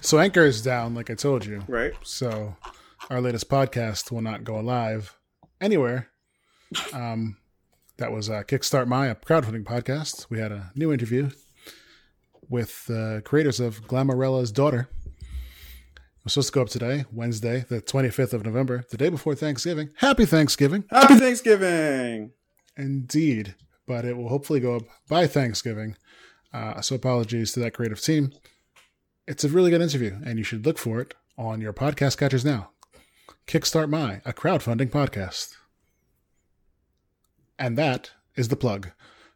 So Anchor is down, like I told you. Right. So our latest podcast will not go live anywhere. Um, that was uh, Kickstart My, a crowdfunding podcast. We had a new interview with the creators of Glamorella's daughter. It was supposed to go up today, Wednesday, the 25th of November, the day before Thanksgiving. Happy Thanksgiving. Happy Thanksgiving. Indeed. But it will hopefully go up by Thanksgiving. Uh, so apologies to that creative team. It's a really good interview, and you should look for it on your podcast catchers now. Kickstart My, a crowdfunding podcast. And that is the plug.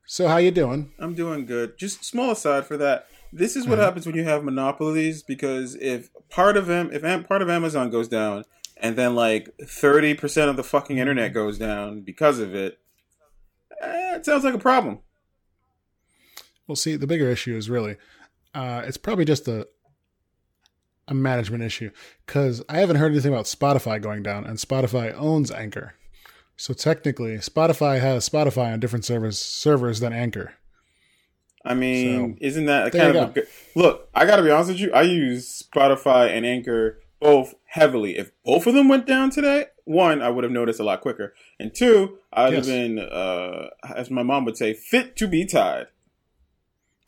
So how you doing? I'm doing good. Just small aside for that. This is Uh-huh. what happens when you have monopolies because if part of them, if part of Amazon goes down, and then like thirty percent of the fucking internet goes down because of it, eh, it sounds like a problem. Well, see, the bigger issue is really, uh, it's probably just a a management issue because I haven't heard anything about Spotify going down, and Spotify owns Anchor. So technically, Spotify has Spotify on different servers servers than Anchor. I mean, So, isn't that a kind of a good look? I got to be honest with you. I use Spotify and Anchor both heavily. If both of them went down today, one, I would have noticed a lot quicker, and two, I'd have been, uh, as my mom would say, fit to be tied.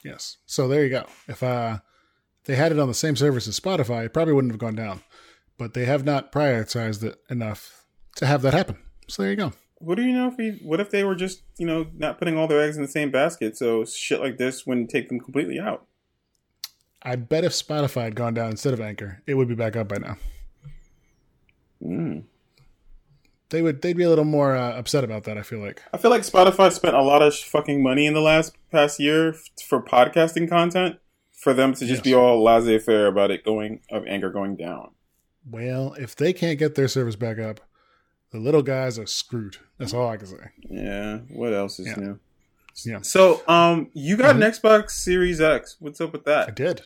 Yes. So there you go. If uh, they had it on the same service as Spotify, it probably wouldn't have gone down. But they have not prioritized it enough to have that happen. So there you go. What do you know if we? What if they were just, you know, not putting all their eggs in the same basket, so shit like this wouldn't take them completely out? I bet if Spotify had gone down instead of Anchor, it would be back up by now. Mm. They would. They'd be a little more uh, upset about that. I feel like. I feel like Spotify spent a lot of fucking money in the last past year f- for podcasting content for them to just Yes. be all laissez-faire about it going of Anchor going down. Well, if they can't get their service back up, the little guys are screwed. That's all I can say. Yeah. What else is Yeah. new? Yeah. So, um, you got Mhm. an Xbox Series X. What's up with that? I did.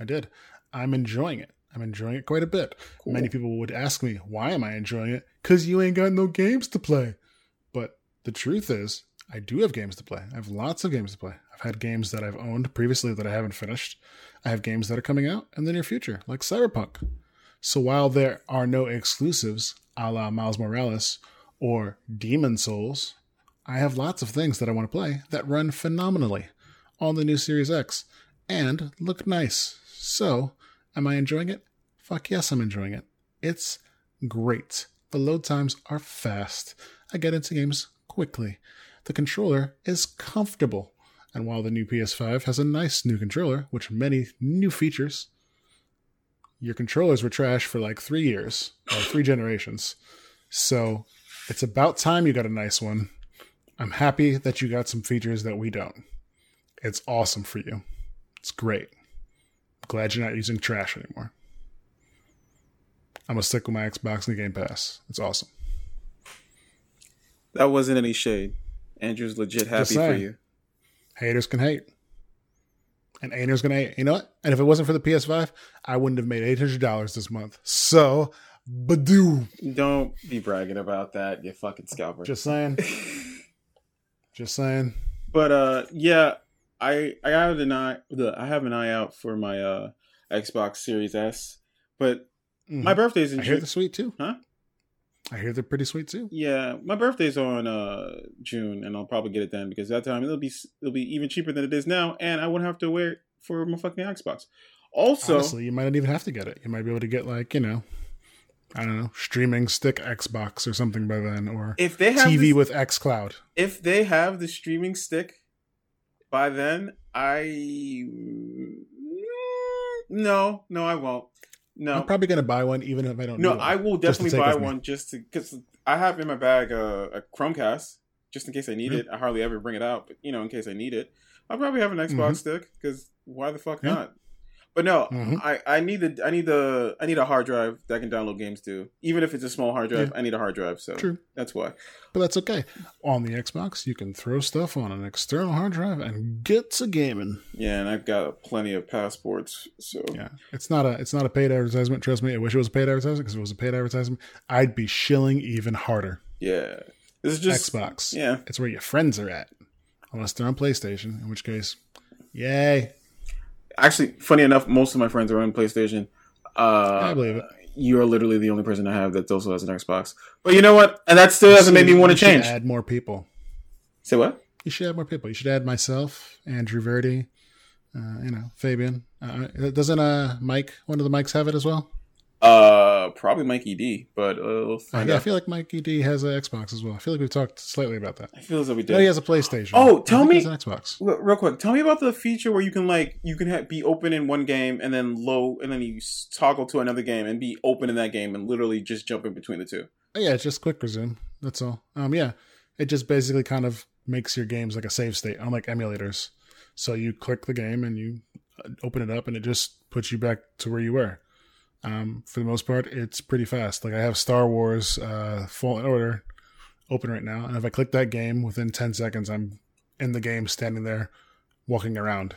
I did. I'm enjoying it. I'm enjoying it quite a bit. Cool. Many people would ask me, why am I enjoying it? Because you ain't got no games to play. But the truth is, I do have games to play. I have lots of games to play. I've had games that I've owned previously that I haven't finished. I have games that are coming out in the near future, like Cyberpunk. So while there are no exclusives a la Miles Morales or Demon's Souls, I have lots of things that I want to play that run phenomenally on the new Series X and look nice. So, am I enjoying it? Fuck yes, I'm enjoying it. It's great. The load times are fast. I get into games quickly. The controller is comfortable. And while the new PS5 has a nice new controller, which many new features, your controllers were trash for like three years or three generations. So it's about time you got a nice one. I'm happy that you got some features that we don't. It's awesome for you. It's great. Glad you're not using trash anymore. I'm gonna stick with my Xbox and the Game Pass. It's awesome. That wasn't any shade. Andrew's legit happy for you. Haters can hate. And haters gonna hate. You know what? And if it wasn't for the PS5, I wouldn't have made eight hundred dollars this month. So Badoo. Don't be bragging about that, you fucking scalper. Just saying. Just saying. But uh, yeah, I I have an eye. The, I have an eye out for my uh Xbox Series S. But Mhm. my birthday's in I hear June. they're sweet too. Huh? I hear they're pretty sweet too. Yeah, my birthday's on uh June, and I'll probably get it then because that time it'll be it'll be even cheaper than it is now, and I won't have to wait for my fucking Xbox. Also, Honestly, you might not even have to get it. You might be able to get like, you know, I don't know, streaming stick Xbox or something by then, or if they have TV with X Cloud. if they have the streaming stick by then, I no, no, I won't. No, I'm probably gonna buy one even if I don't. no, I will definitely buy one just to because I have in my bag a, a Chromecast just in case I need Mhm. it. I hardly ever bring it out, but you know, in case I need it, I'll probably have an Xbox Mhm. stick because why the fuck Yeah. not? But no, Mhm. I, I need the I need the I need a hard drive that can download games to. Even if it's a small hard drive, I need a hard drive. So True. that's why. But that's okay. On the Xbox, you can throw stuff on an external hard drive and get to gaming. Yeah, and I've got plenty of passports. So Yeah, it's not a it's not a paid advertisement. Trust me, I wish it was a paid advertisement because if it was a paid advertisement, I'd be shilling even harder. yeah, this is just Xbox, Yeah, it's where your friends are at, unless they're on PlayStation. In which case, yay! Actually, funny enough, most of my friends are on PlayStation. Uh, I believe it. You are literally the only person I have that also has an Xbox. But you know what? And that still doesn't make me want to change. Add more people. Say what? You should add more people. You should add myself, Andrew Verdi, uh, you know, Fabian. Uh, doesn't uh Mike, one of the mics, have it as well? Uh, probably Mikey D. But uh, we'll Uh, find yeah, I out. feel like Mikey D has an Xbox as well. I feel like we've talked slightly about that. I feel as though we No, he has a PlayStation. Oh, tell me- he has an Xbox. Real quick, tell me about the feature where you can like you can ha- be open in one game and then low, and then you toggle to another game and be open in that game and literally just jump in between the two. Oh, yeah, it's just quick resume. That's all. Um, yeah, it just basically kind of makes your games like a save state, unlike emulators. So you click the game and you uh, open it up, and it just puts you back to where you were. Um, for the most part, it's pretty fast. Like I have Star Wars uh, Fallen Order open right now, and if I click that game within ten seconds, I'm in the game, standing there, walking around.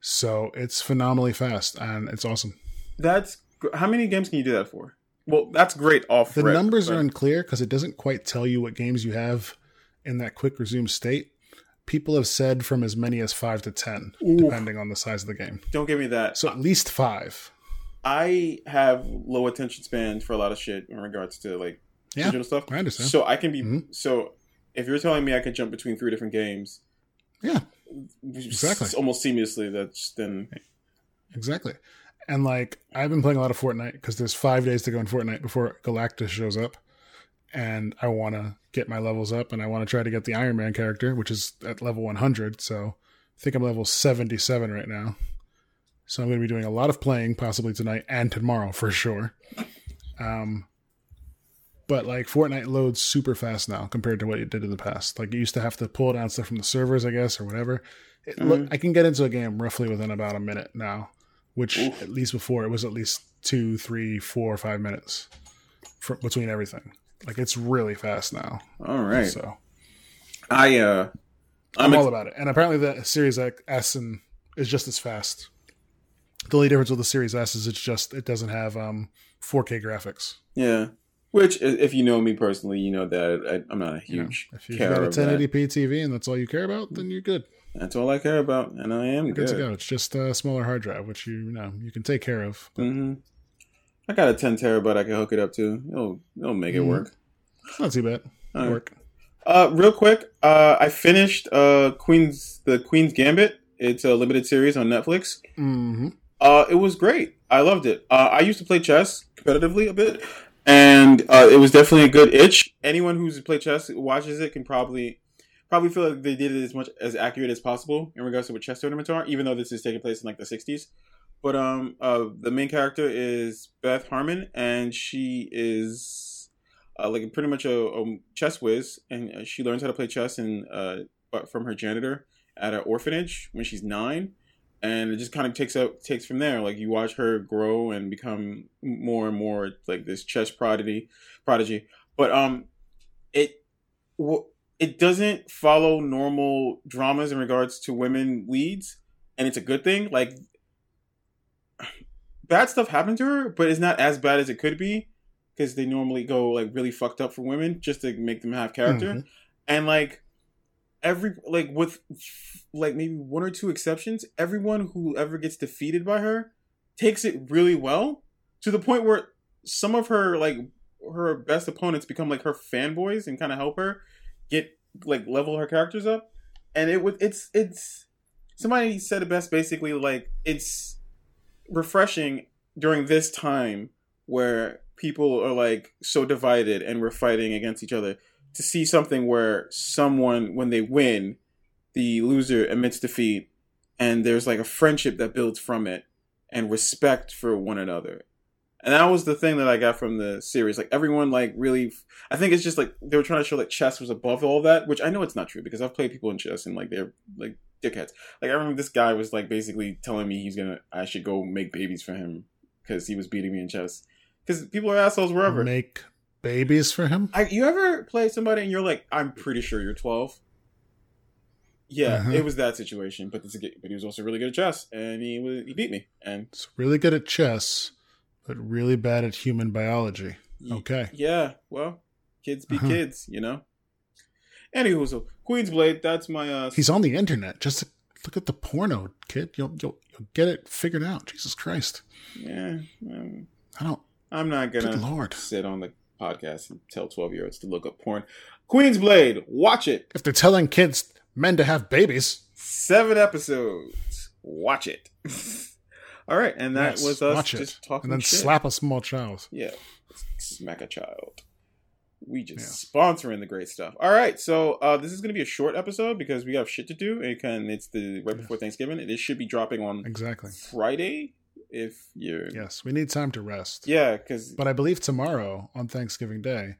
So it's phenomenally fast, and it's awesome. That's gr- how many games can you do that for? Well, that's great off. The rip, numbers but- are unclear because it doesn't quite tell you what games you have in that quick resume state. People have said from as many as five to ten, Ooh. depending on the size of the game. Don't give me that. So at least five. I have low attention span for a lot of shit in regards to like Yeah, digital stuff. I understand. So I can be Mhm. so if you're telling me I can jump between three different games, Yeah, exactly, almost seamlessly, that's then exactly. And like I've been playing a lot of Fortnite because there's five days to go in Fortnite before Galactus shows up, and I want to get my levels up, and I want to try to get the Iron Man character, which is at level 100. So I think I'm level 77 right now. So I'm going to be doing a lot of playing, possibly tonight and tomorrow for sure. Um, but like Fortnite loads super fast now compared to what it did in the past. Like you used to have to pull down stuff from the servers, I guess, or whatever. It, look, I can get into a game roughly within about a minute now, which Oof. at least before it was at least two, three, four, five minutes for, between everything. Like it's really fast now. all right. So I uh, I'm, I'm ex- all about it. And apparently the Series X S and is just as fast. The only difference with the Series S is it's just it doesn't have um 4K graphics. yeah. Which, if you know me personally, you know that I, I'm not a You know, huge if you've got a 1080p TV and that's all you care about, then you're good. That's all I care about, and I am good, good. to go. It's just a smaller hard drive, which you, you know you can take care of. hmm I got a 10 terabyte I can hook it up to. It'll it'll make it Mhm. work. It's not too bad. Right. Work. Uh, real quick, uh, I finished uh Queen's the Queen's Gambit. It's a limited series on Netflix. hmm Uh, it was great. I loved it. Uh, I used to play chess competitively a bit, and uh, it was definitely a good itch. Anyone who's played chess watches it can probably probably feel like they did it as much as accurate as possible in regards to what chess tournaments are, even though this is taking place in like the '60s. But um, uh, the main character is Beth Harmon, and she is uh, like pretty much a, a chess whiz, and uh, she learns how to play chess and uh, from her janitor at an orphanage when she's nine and it just kind of takes out takes from there. Like you watch her grow and become more and more like this chess prodigy prodigy. But um it it doesn't follow normal dramas in regards to women leads and it's a good thing. Like bad stuff happened to her but it's not as bad as it could be because they normally go like really fucked up for women just to make them have character. Mhm. and like every like with like maybe one or two exceptions everyone who ever gets defeated by her takes it really well to the point where some of her like her best opponents become like her fanboys and kind of help her get like level her characters up. And it would it's it's somebody said it best basically like it's refreshing during this time where people are like so divided and we're fighting against each other to see something where someone when they win the loser admits defeat and there's like a friendship that builds from it and respect for one another. And that was the thing that i got from the series. Like everyone like really i think it's just like they were trying to show that chess was above all that which i know it's not true because i've played people in chess and like they're like dickheads. Like i remember this guy was like basically telling me he's gonna i should go make babies for him because he was beating me in chess. Because people are assholes wherever. Make babies for him. I, you ever play somebody and you're like, I'm pretty sure you're 12. Yeah, Uh-huh. it was that situation, but this, but he was also really good at chess, and he was, he beat me. And It's really good at chess, but really bad at human biology. Okay. yeah, well, kids be Uh-huh. kids, you know. Anywho, so Queen's Blade, that's my uh, He's on the internet. Just look at the porno, kid. You'll you'll, you'll get it figured out. Jesus Christ. Yeah, um, I don't. I'm not gonna lord. sit on the podcast and tell 12 year olds to look up porn. Queen's Blade, watch it. If they're telling kids men to have babies, Seven episodes. Watch it. All right, and that yes, was us just it talking and then shit. slap a small child. Yeah, smack a child. We just Yeah. sponsoring the great stuff. All right, so uh, this is going to be a short episode because we have shit to do, and can, it's the right before Thanksgiving. It should be dropping on Exactly. Friday if you're Yes, we need time to rest. yeah, because But I believe tomorrow on Thanksgiving Day,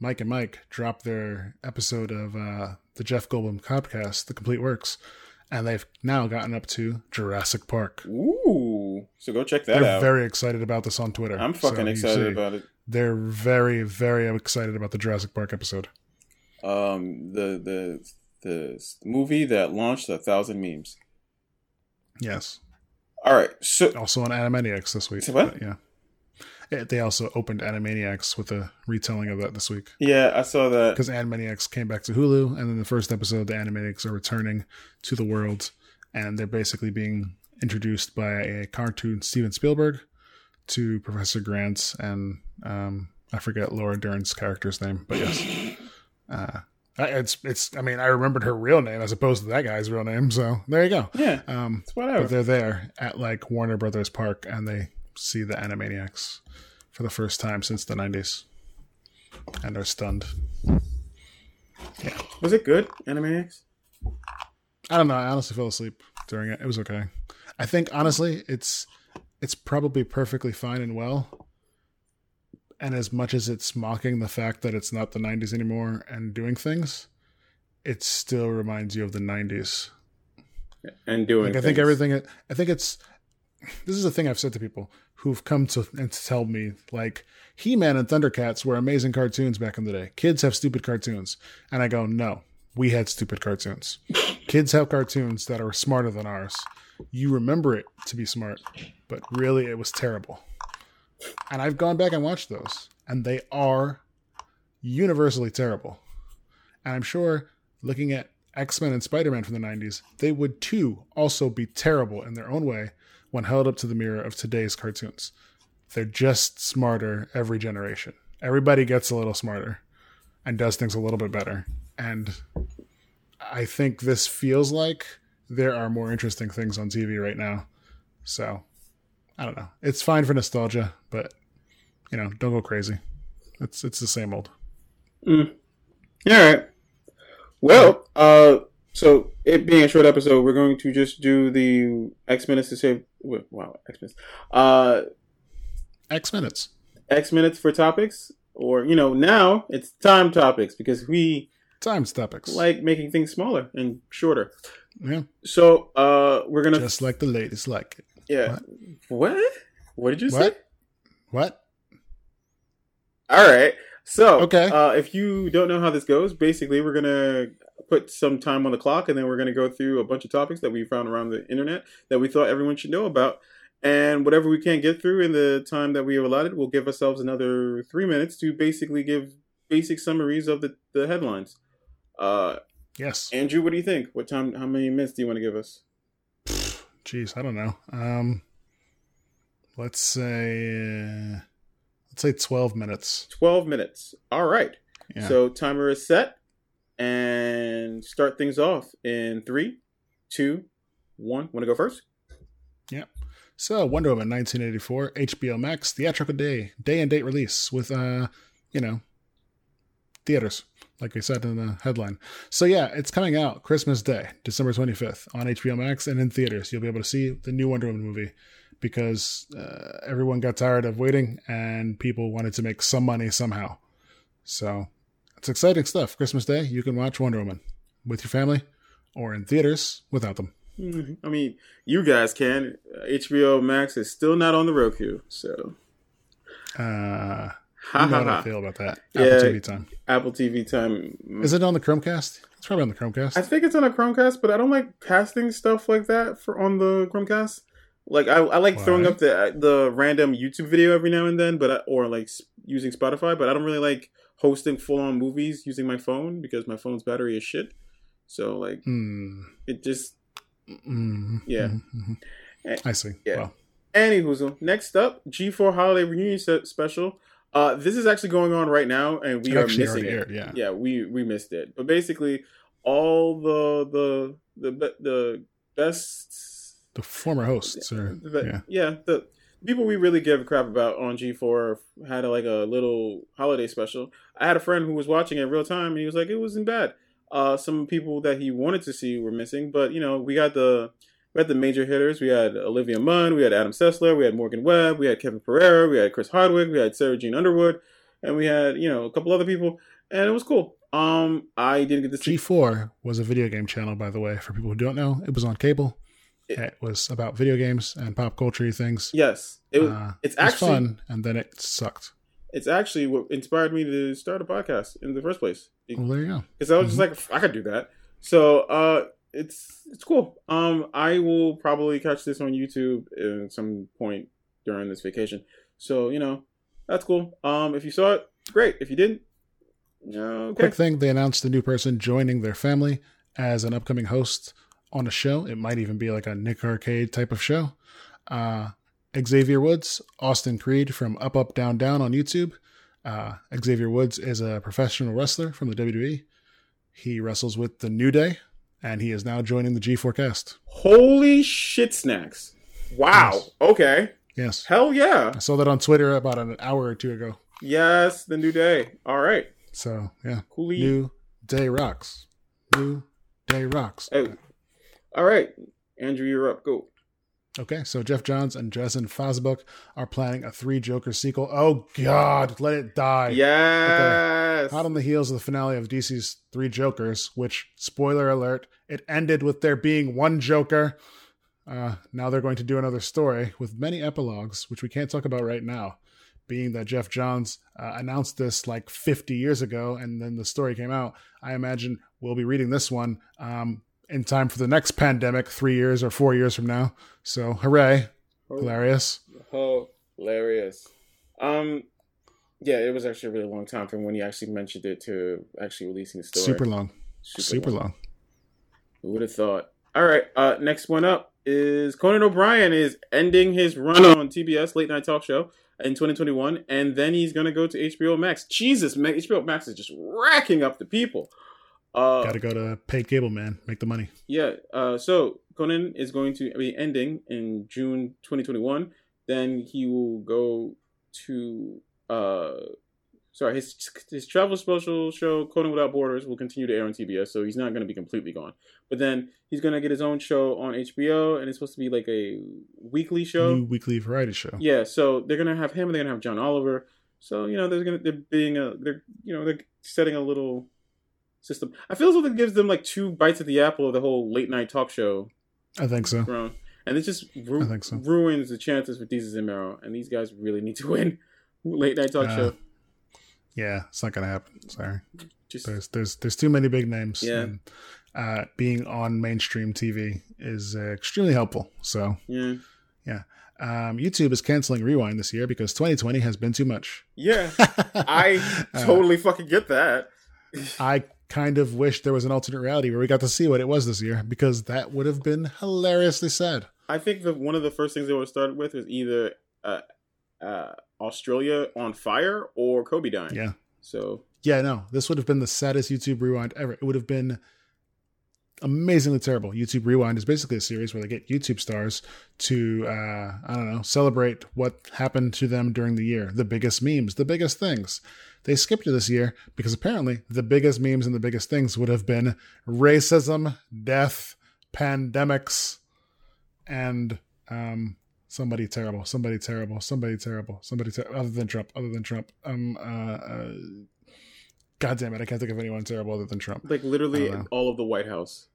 Mike and Mike drop their episode of uh, the Jeff Goldblum podcast, The Complete Works, and they've now gotten up to Jurassic Park. ooh, so go check that They're out. very excited about this on Twitter. I'm fucking you excited see, about it. They're very, very excited about the Jurassic Park episode. Um, the the the movie that launched a thousand memes. Yes. All right, so Also on Animaniacs this week. What? But, yeah. Yeah, They also opened Animaniacs with a retelling of that this week. yeah, I saw that. because Animaniacs came back to Hulu, and then the first episode, the Animaniacs are returning to the world, and they're basically being introduced by a cartoon Steven Spielberg to Professor Grant and um, I forget Laura Dern's character's name, but yes, uh, it's it's. I mean, I remembered her real name as opposed to that guy's real name, so there you go. Yeah, Um, it's whatever. but they're there at like Warner Brothers Park, and they see the Animaniacs for the first time since the '90s, and are stunned. Yeah. Was it good, Animaniacs? I don't know. I honestly fell asleep during it. It was okay. I think honestly, it's it's probably perfectly fine and well. And as much as it's mocking the fact that it's not the '90s anymore and doing things, it still reminds you of the '90s. And doing. Like I think everything. I think it's. This is a thing I've said to people who've come to and to tell me like He-Man and Thundercats were amazing cartoons back in the day. Kids have stupid cartoons, and I go, no, we had stupid cartoons. Kids have cartoons that are smarter than ours. You remember it to be smart, but really it was terrible. And I've gone back and watched those, and they are universally terrible. And I'm sure looking at X Men and Spider Man from the 90s, they would too also be terrible in their own way when held up to the mirror of today's cartoons. They're just smarter every generation. Everybody gets a little smarter and does things a little bit better. And I think this feels like there are more interesting things on TV right now. So I don't know. It's fine for nostalgia, but you know, don't go crazy. It's it's the same old. All right. Well, uh, so it being a short episode, we're going to just do the X minutes to save. Wow, X minutes. Uh, X minutes. X minutes for topics, or you know, now it's time topics because we Time topics. like making things smaller and shorter. yeah. So, uh, we're gonna Just like the ladies like it. Yeah. What? What did you say? What? What? All right. So, Okay. Uh, if you don't know how this goes, basically, we're gonna put some time on the clock, and then we're gonna go through a bunch of topics that we found around the internet that we thought everyone should know about. And whatever we can't get through in the time that we have allotted, we'll give ourselves another three minutes to basically give basic summaries of the, the headlines. Uh, Yes. Andrew, what do you think? What time? How many minutes do you want to give us? Jeez, I don't know. Um, let's say uh, let's say twelve minutes. Twelve minutes. All right. Yeah. So timer is set, and start things off in three, two, one. Want to go first? Yeah. So Wonder Woman 1984 HBO Max theatrical day day and date release with uh you know theaters like I said in the headline. So yeah, it's coming out Christmas Day, December 25th on HBO Max and in theaters. You'll be able to see the new Wonder Woman movie because uh, everyone got tired of waiting and people wanted to make some money somehow. So it's exciting stuff. Christmas Day, you can watch Wonder Woman with your family or in theaters without them. Mhm. I mean, you guys can. Uh, HBO Max is still not on the Roku, so Uh, ha you know ha how I feel about that. Yeah. Apple TV time. Apple TV time. Is it on the Chromecast? It's probably on the Chromecast. I think it's on a Chromecast, but I don't like casting stuff like that for on the Chromecast. Like I, I like throwing up the the random YouTube video every now and then, but I, or like using Spotify, but I don't really like hosting full on movies using my phone because my phone's battery is shit. So like Hmm. it just Mm-hmm. Yeah. Mhm. Eh, I see. yeah. Well, Anywho, next up, G4 Holiday Reunion Special. Uh, this is actually going on right now, and we It are missing it. aired, yeah. yeah, we we missed it. But basically, all the the the the best the former hosts are the, yeah. yeah. the people we really give a crap about on G4 had a, like a little holiday special. I had a friend who was watching it real time, and he was like, it wasn't bad. Uh, some people that he wanted to see were missing, but you know, we got the we had the major hitters. We had Olivia Munn, we had Adam Sessler, we had Morgan Webb, we had Kevin Pereira, we had Chris Hardwick, we had Sara Jean Underwood, and we had you know a couple other people, and it was cool. Um, I didn't get to see. G4 was a video game channel, by the way. For people who don't know, it was on cable. It- It, was about video games and pop culture things. Yes, it was. Uh, it's it was actually fun, and then it sucked. it's actually what inspired me to start a podcast in the first place. Well, there you go. because I was just like, I could do that. So uh, it's it's cool. Um, I will probably catch this on YouTube at some point during this vacation. So you know, that's cool. Um, if you saw it, great. If you didn't, no, okay. Quick thing: they announced a new person joining their family as an upcoming host on a show. It might even be like a Nick Arcade type of show. Uh, Xavier Woods, Austin Creed from Up Up Down Down on YouTube. Uh, Xavier Woods is a professional wrestler from the WWE. He wrestles with the New Day, and he is now joining the G4 cast. Holy shit, snacks! Wow. Yes. Okay. Yes, Hell yeah. I saw that on Twitter about an hour or two ago. Yes, the new day. All right. So yeah, Coolly. New Day rocks. New Day rocks. Oh. All right, Andrew, you're up. Go. Okay, so Geoff Johns and Jason Fabok are planning a three Joker sequel. Oh God, let it die! Yes. Hot on the heels of the finale of DC's Three Jokers, which, spoiler alert, it ended with there being one Joker. Uh, now they're going to do another story with many epilogues, which we can't talk about right now. Being that Geoff Johns uh, announced this like 50 years ago, and then the story came out, I imagine we'll be reading this one um, in time for the next pandemic, three years or four years from now. So, hooray! Hilarious. Oh, hilarious. Um, yeah, it was actually a really long time from when he actually mentioned it to actually releasing the story. Super long. Super, long. Who would have thought? All right, uh, next one up is Conan O'Brien is ending his run on TBS late night talk show in 2021, and then he's gonna go to HBO Max. Jesus, man, HBO Max is just racking up the people. Uh, Got to go to paid cable, man. Make the money. yeah. Uh, so Conan is going to be ending in June 2021. Then he will go to uh, sorry, his his travel special show Conan Without Borders will continue to air on TBS. So he's not going to be completely gone. But then he's going to get his own show on HBO, and it's supposed to be like a weekly show. New weekly variety show. Yeah. So they're going to have him, and they're going to have John Oliver. So you know they're going to they're being a they're you know they're setting a little system. I feel as though that gives them like two bites at the apple of the whole late night talk show I think so. and it just ru- so. ruins the chances for Desus and Mero. And these guys really need to win late night talk Uh, show. Yeah, it's not gonna happen. Sorry. Just There's there's there's too many big names. Yeah. And, uh, being on mainstream TV is uh, extremely helpful. So yeah, yeah. um, YouTube is canceling Rewind this year because 2020 has been too much. yeah. I Uh, totally fucking get that. I kind of wish there was an alternate reality where we got to see what it was this year because that would have been hilariously sad. I think that one of the first things they would have started with was either uh, uh, Australia on fire or Kobe dying. Yeah. So Yeah, no, this would have been the saddest YouTube rewind ever. It would have been amazingly terrible. YouTube Rewind is basically a series where they get YouTube stars to, uh, I don't know, celebrate what happened to them during the year, the biggest memes, the biggest things. They skipped it this year because apparently the biggest memes and the biggest things would have been racism, death, pandemics, and um, somebody terrible, somebody terrible, somebody terrible, somebody ter- other than Trump, other than Trump. Um, uh, uh, God damn it, I can't think of anyone terrible other than Trump. like literally I don't know. all of the White House.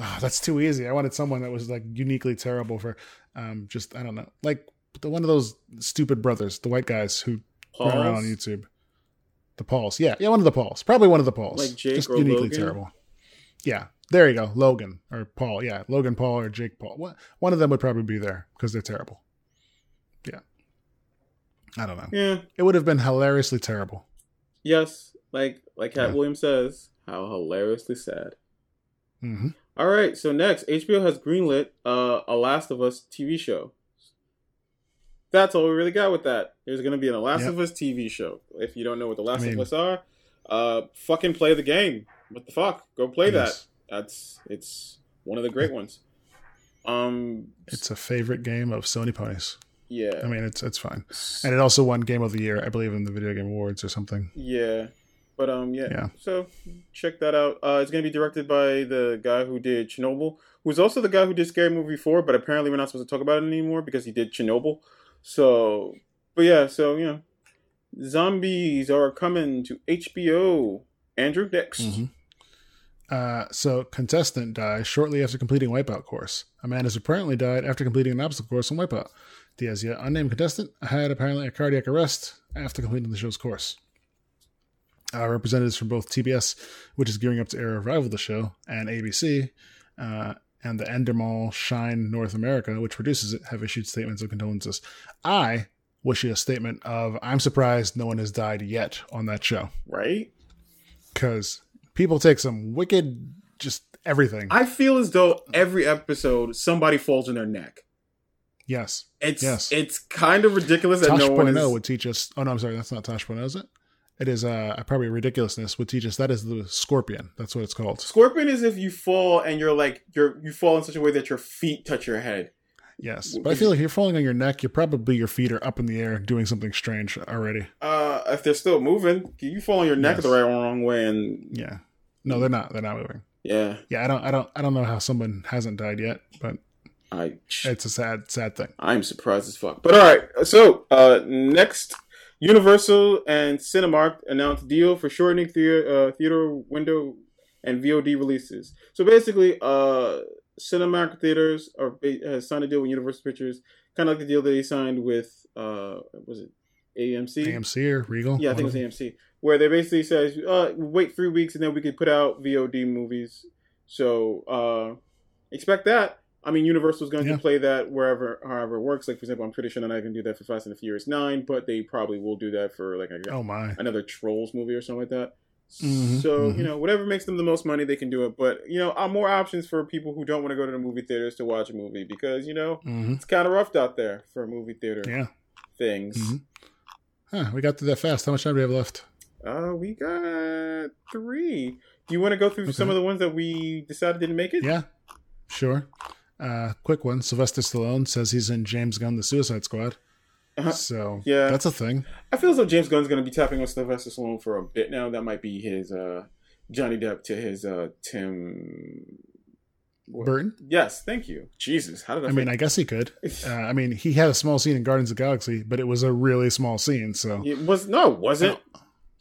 Oh, that's too easy. I wanted someone that was like uniquely terrible for, um, just I don't know, like the one of those stupid brothers, the white guys who run around on YouTube. The Pauls, yeah, yeah, one of the Pauls, probably one of the Pauls, Like Jake just or uniquely Logan? terrible. Yeah, there you go, Logan or Paul. Yeah, Logan Paul or Jake Paul. One one of them would probably be there because they're terrible. Yeah, I don't know. Yeah. It would have been hilariously terrible. Yes. Like like Cat Yeah. Williams says, how hilariously sad. hmm All right, so next, HBO has greenlit uh, a Last of Us TV show. That's all we really got with that. There's going to be an Last Yep. of Us TV show. If you don't know what the Last I mean- of Us are, uh, fucking play the game. What the fuck? Go play Yes. that. That's it's one of the great ones. Um, It's a favorite game of Sony ponies. yeah, I mean, it's it's fine, and it also won Game of the Year, I believe, in the Video Game Awards or something. Yeah. But um yeah. Yeah. So check that out. Uh it's gonna be directed by the guy who did Chernobyl, who's also the guy who did Scary Movie 4, but apparently we're not supposed to talk about it anymore because he did Chernobyl. So but yeah, so you know. Zombies are coming to HBO. Andrew next. Mhm. Uh, so, contestant dies shortly after completing Wipeout course. A man has apparently died after completing an obstacle course on Wipeout. The as yet unnamed contestant had apparently a cardiac arrest after completing the show's course. Uh, representatives from both TBS, which is gearing up to air a revival of the show, and ABC, uh, and the Endemol Shine North America, which produces it, have issued statements of condolences. I wish you a statement of I'm surprised no one has died yet on that show Right? because people take some wicked, just everything. I feel as though every episode somebody falls in their neck. yes, It's Yes. it's kind of ridiculous that Tosh no one is, would teach us. Oh no, I'm sorry, that's not Tosh Point is it? It is uh probably ridiculousness would teach us that is the scorpion. That's what it's called. Scorpion is if you fall and you're like you're you fall in such a way that your feet touch your head. Yes, but I feel like if you're falling on your neck, you're probably your feet are up in the air doing something strange already. Uh, if they're still moving, you fall on your neck Yes. the right or wrong way, and Yeah, no, they're not. They're not moving. yeah, Yeah, I don't, I don't, I don't know how someone hasn't died yet, but I it's a sad, sad thing. I'm surprised as fuck. But all right, so uh, next, Universal and Cinemark announced deal for shortening theater uh, theater window and VOD releases. So basically, uh, Cinemark theaters are has signed a deal with Universal Pictures, kind of like the deal that they signed with uh, was it AMC? AMC or Regal? Yeah, I think it was AMC, where they basically says, uh, wait three weeks and then we could put out VOD movies. So uh, expect that. I mean, Universal's going Yeah. to play that wherever, however it works. Like for example, I'm pretty sure they're not going to do that for Fast and the Furious Nine, but they probably will do that for like a, Oh my! another Trolls movie or something like that. Mhm, so mhm. you know, whatever makes them the most money, they can do it. But you know, uh, more options for people who don't want to go to the movie theaters to watch a movie because you know hmm it's kind of rough out there for movie theater Yeah. things. Mhm. Huh, we got through that fast. How much time do we have left? Uh, we got three. Do you want to go through Okay. some of the ones that we decided didn't make it? Yeah, sure. Uh, quick one. Sylvester Stallone says he's in James Gunn: The Suicide Squad. Uh-huh. So Yeah. that's a thing. I feel as though James Gunn's going to be tapping on Sylvester Stallone for a bit now. That might be his uh, Johnny Depp to his uh, Tim. what- Burton. Yes, thank you. Jesus, how did I? I mean, I guess he could. Uh, I mean, he had a small scene in Guardians of the Galaxy, but it was a really small scene. So it was no, it wasn't.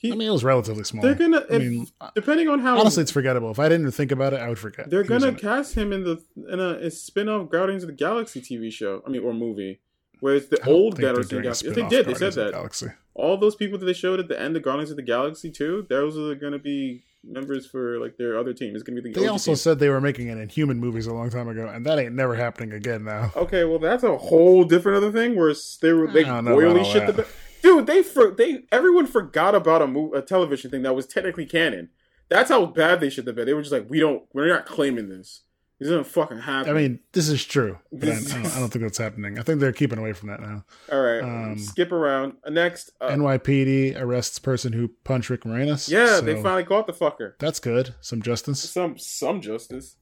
He, I mean, it was relatively small. they're gonna. I If, mean, depending on how honestly, it's forgettable. If I didn't think about it, I would forget. they're gonna in it. cast him in the in a, a spin-off Guardians of the Galaxy TV show. I mean, or movie. Where it's the I old Guardians of the Galaxy. They spin-off did. They said that. Galaxy. all those people that they showed at the end of Guardians of the Galaxy too. those are going to be members for like their other team. It's to be the They OG also team. said they were making an Inhuman movies a long time ago, and that ain't never happening again now. Okay, well that's a whole different other thing where they were they royally shit the that. Dude, they for they everyone forgot about a mo- a television thing that was technically canon. That's how bad they shit the bed. They were just like, we don't, we're not claiming this. This isn't fucking happen. I mean, this is true, but I, I, don't, I don't think that's happening. I think they're keeping away from that now. all right, um, skip around. Uh, next, uh, NYPD arrests person who punched Rick Moranis. yeah, so they finally caught the fucker. That's good. Some justice. Some some justice.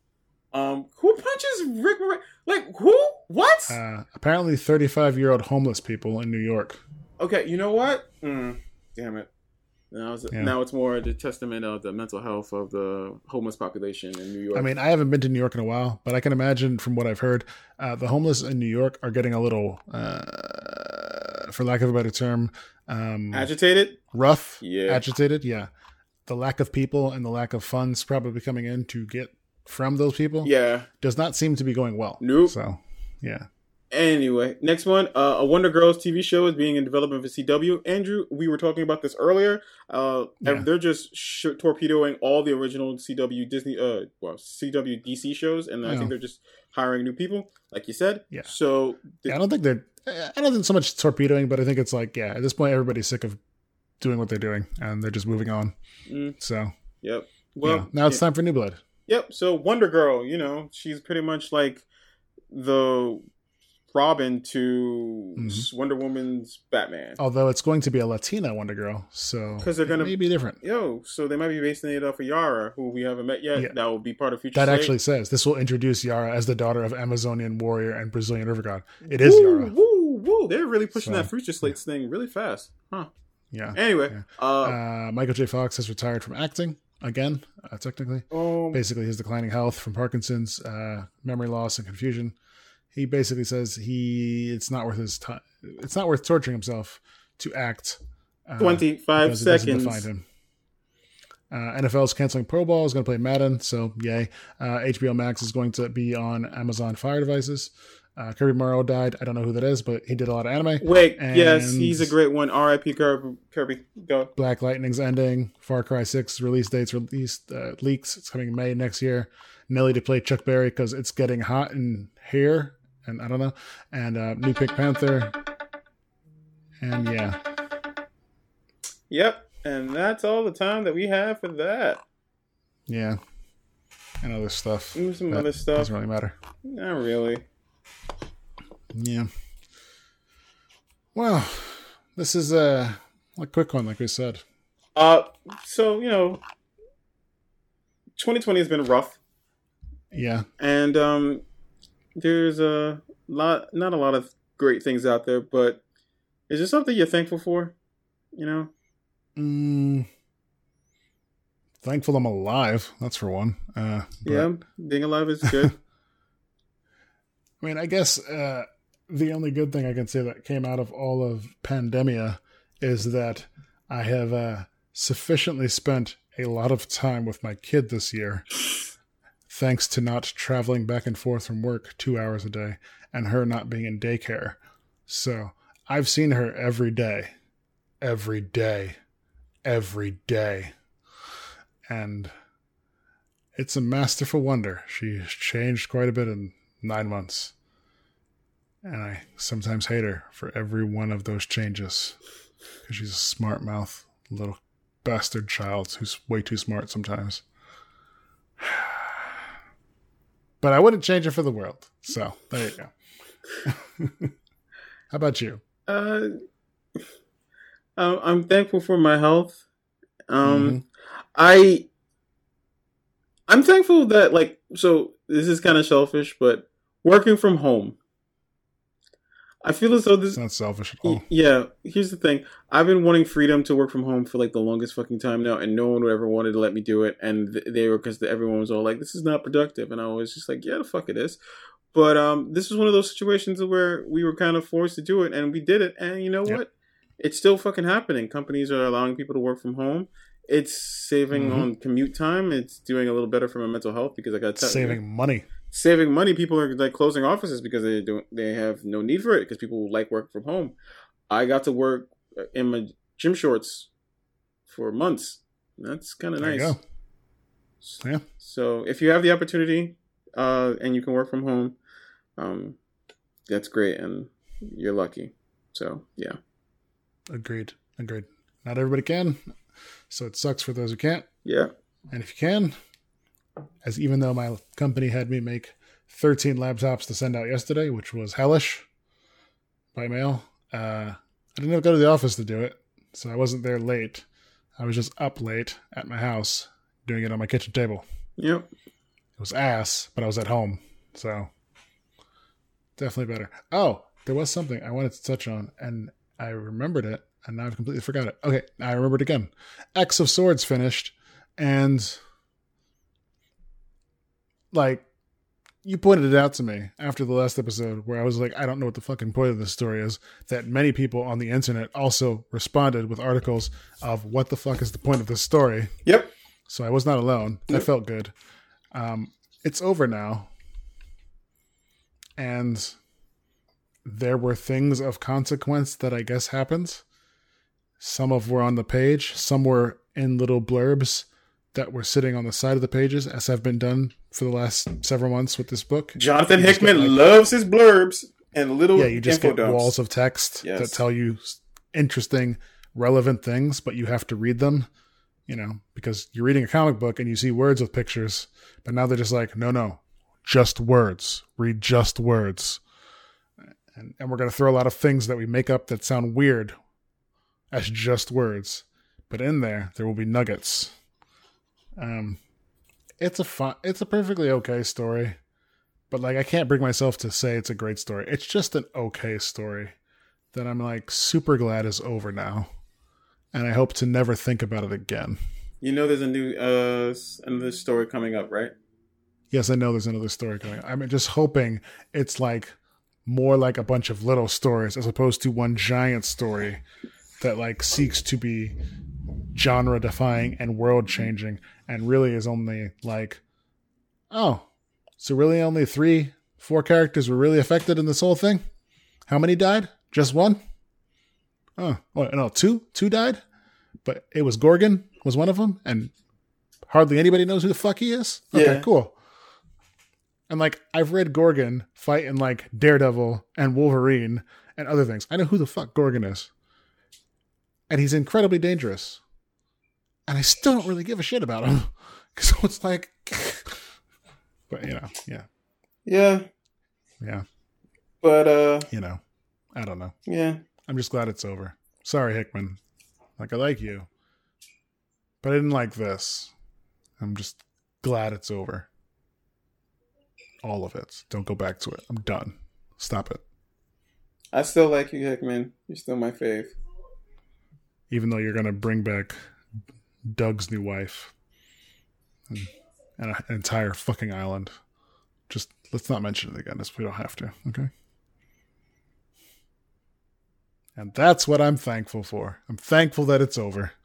Um, who punches Rick? Moran- Like who? What? Uh, apparently, 35 year old homeless people in New York. Okay, you know what? Mm, damn it. Now it's, Yeah. now it's more the testament of the mental health of the homeless population in New York. I mean, I haven't been to New York in a while, but I can imagine from what I've heard, uh, the homeless in New York are getting a little, uh, for lack of a better term, um, agitated. rough, Yeah. agitated. Yeah. The lack of people and the lack of funds probably coming in to get from those people Yeah. does not seem to be going well. Nope. So, yeah. Anyway, next one. Uh, a Wonder Girls TV show is being in development for CW. Andrew, we were talking about this earlier. Uh, Yeah. They're just sh- torpedoing all the original CW Disney, uh, well, CW DC shows, and I think they're just hiring new people, like you said. Yeah. So Yeah, I don't think they're, I don't think so much torpedoing, but I think it's like, yeah, at this point, everybody's sick of doing what they're doing and they're just moving on. Mm. So, Yep. well, Well, now it's time for New Blood. Yep. So Wonder Girl, you know, she's pretty much like the Robin to Mhm. Wonder Woman's Batman. Although it's going to be a Latina Wonder Girl, so because they're gonna- be different. Yo, so they might be basing it off of Yara, who we haven't met yet. Yeah. That will be part of future. That Slate. actually says this will introduce Yara as the daughter of Amazonian warrior and Brazilian river god. It is woo, Yara. Woo, woo! They're really pushing So, that future slates thing really fast, huh? Yeah. Anyway, Yeah. uh, Uh, Michael J. Fox has retired from acting again, uh, technically. um, Basically, his declining health from Parkinson's, uh, memory loss, and confusion. He basically says he it's not worth his time. It's not worth torturing himself to act. Uh, it doesn't seconds. him. Uh, NFL is canceling Pro Bowl. Is going to play Madden, so yay. Uh, HBO Max is going to be on Amazon Fire devices. Uh, Kirby Morrow died. I don't know who that is, but he did a lot of anime. Wait, yes, he's a great one. R.I.P. Kirby. Kirby, go. Black Lightning's ending. Far Cry 6 release dates released uh, leaks. It's coming May next year. Nelly to play Chuck Berry because it's getting hot in here, and I don't know. And uh, new Pink Panther. And yeah, Yep, and that's all the time that we have for that. yeah, and other stuff. Ooh, some other stuff. Doesn't really matter. Not really. Yeah. Well, this is a, a quick one, like we said. Uh, so you know, 2020 has been rough, Yeah. and um, there's a lot, not a lot of great things out there. But is there something you're thankful for? You know, Mm, thankful I'm alive. That's for one. Uh, but- yeah, being alive is good. I mean, I guess uh, the only good thing I can say that came out of all of pandemia is that I have uh, sufficiently spent a lot of time with my kid this year, thanks to not traveling back and forth from work two hours a day and her not being in daycare. So I've seen her every day, every day, every day. And it's a masterful wonder. She's changed quite a bit in nine months. And I sometimes hate her for every one of those changes. Because she's a smart mouth little bastard child who's way too smart sometimes. But I wouldn't change it for the world. So there you go. How about you? uh, I'm thankful for my health. Um, Mhm. I I'm thankful that like so this is kind of selfish, but working from home. I feel as though this It's not selfish at all. Yeah, here's the thing. I've been wanting freedom to work from home for like the longest fucking time now, and no one would ever wanted to let me do it. And they were because everyone was all like, "This is not productive," and I was just like, "Yeah, the fuck it is." But um, this was one of those situations where we were kind of forced to do it, and we did it. And you know Yep. what? It's still fucking happening. Companies are allowing people to work from home. It's saving Mhm. on commute time. It's doing a little better for my mental health because I got Saving money. Saving money. People are like closing offices because they don't they have no need for it because people like work from home. I got to work in my gym shorts for months. That's kind of nice. Yeah. So if you have the opportunity uh, and you can work from home, um, that's great and you're lucky. So yeah, Agreed. Agreed. Not everybody can. So it sucks for those who can't. yeah. And if you can, as even though my company had me make 13 laptops to send out yesterday, which was hellish by mail, uh, I didn't have to go to the office to do it. So I wasn't there late. I was just up late at my house doing it on my kitchen table. Yep. It was ass, but I was at home. So definitely better. Oh, there was something I wanted to touch on, and I remembered it, and now I've completely forgot it. Okay, I remembered again. X of Swords finished, and like you pointed it out to me after the last episode where I was like, I don't know what the fucking point of this story is. That many people on the internet also responded with articles of what the fuck is the point of this story. Yep. So I was not alone. That Yep. felt good. Um, it's over now. And there were things of consequence that I guess happened. Some of were on the page, some were in little blurbs that were sitting on the side of the pages, as have been done for the last several months with this book. Jonathan You Hickman get, like- loves his blurbs and little Yeah, you just info get dumps. walls of text Yes. that tell you interesting, relevant things, but you have to read them. you know, because you're reading a comic book and you see words with pictures, but now they're just like, no, no, just words. Read just words. And, and we're going to throw a lot of things that we make up that sound weird as just words. But in there, there will be nuggets. Um, it's a fun, it's a perfectly okay story, but like I can't bring myself to say it's a great story. It's just an okay story that I'm like super glad is over now, and I hope to never think about it again. You know, there's a new uh another story coming up, right? Yes, I know there's another story coming. I'm just hoping it's like more like a bunch of little stories as opposed to one giant story that like seeks to be genre defying and world changing and really is only like oh so really only three four characters were really affected in this whole thing how many died just one oh oh no two two died but it was gorgon was one of them and hardly anybody knows who the fuck he is okay Yeah. cool and like I've read Gorgon fight in like Daredevil and Wolverine and other things. I know who the fuck Gorgon is. And he's incredibly dangerous. And I still don't really give a shit about him. So it's like But you know, yeah. Yeah, Yeah. but uh, You know. I don't know. yeah, I'm just glad it's over. Sorry, Hickman. Like I like you. But I didn't like this. I'm just glad it's over. All of it. Don't go back to it. I'm done. Stop it. I still like you, Hickman. You're still my fave. even though you're going to bring back Doug's new wife and, and an entire fucking island. Just let's not mention it again if we don't have to, okay? And that's what I'm thankful for. I'm thankful that it's over.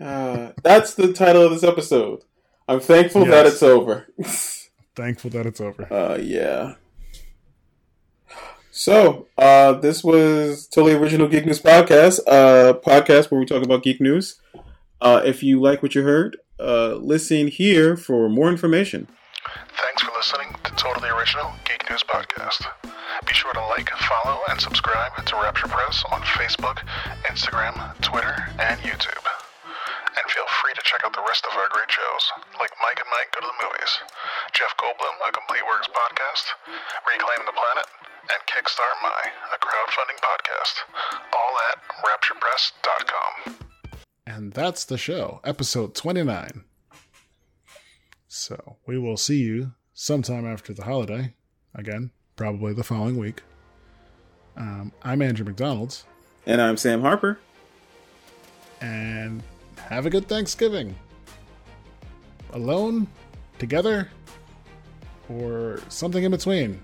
Uh, that's the title of this episode. I'm thankful Yes. that it's over. Thankful that it's over. uh, yeah. So, uh, this was totally original Geek News podcast, uh, podcast where we talk about geek news. Uh, if you like what you heard, uh, listen here for more information. Thanks for listening to Totally Original Geek News Podcast. Be sure to like, follow, and subscribe to Rapture Press on Facebook, Instagram, Twitter, and YouTube. And feel free to check out the rest of our great shows, like Mike and Mike Go to the Movies, Jeff Goldblum, A Complete Works Podcast, Reclaim the Planet, and Kickstart My, a crowdfunding podcast. All at rapturepress.com. And that's the show, episode 29. So we will see you sometime after the holiday. Again, probably the following week. Um, I'm Andrew McDonald, And I'm Sam Harper. and have a good Thanksgiving. Alone, together, or something in between.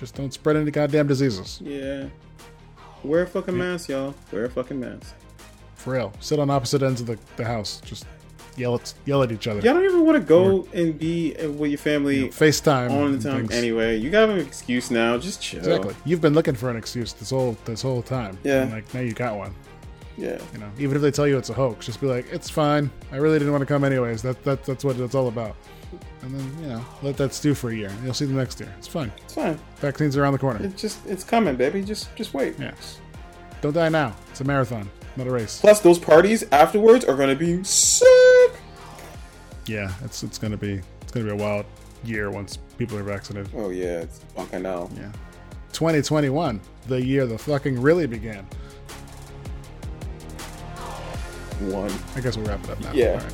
Just don't spread any goddamn diseases. Yeah. Wear a fucking mask, y'all. Wear a fucking mask. For real. Sit on opposite ends of the, the house. Just yell at, yell at each other. Y'all don't even want to go and be uh, with your family FaceTime. all the time things. anyway. You got an excuse now. Just chill. Exactly. You've been looking for an excuse this whole this whole time. Yeah. And like now you got one. Yeah. You know, even if they tell you it's a hoax, just be like, "It's fine. I really didn't want to come anyways. That that that's what it's all about." And then you know, let that stew for a year. You'll see them next year. It's fine. It's fine. Vaccines are around the corner. It's just it's coming, baby. Just just wait. Yes. Don't die now. It's a marathon, not a race. Plus, those parties afterwards are gonna be sick. Yeah, it's it's gonna be it's gonna be a wild year once people are vaccinated. Oh yeah, it's bunking out. Yeah. 2021, the year the fucking really began. One, I guess we'll wrap it up now. Yeah. Right.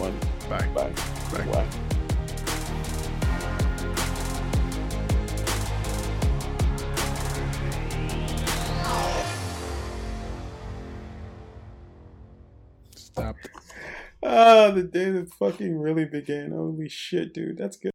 one, Bye. bye, Bye. bye. Stop. Ah, the day that fucking really began. Holy shit, dude. That's good.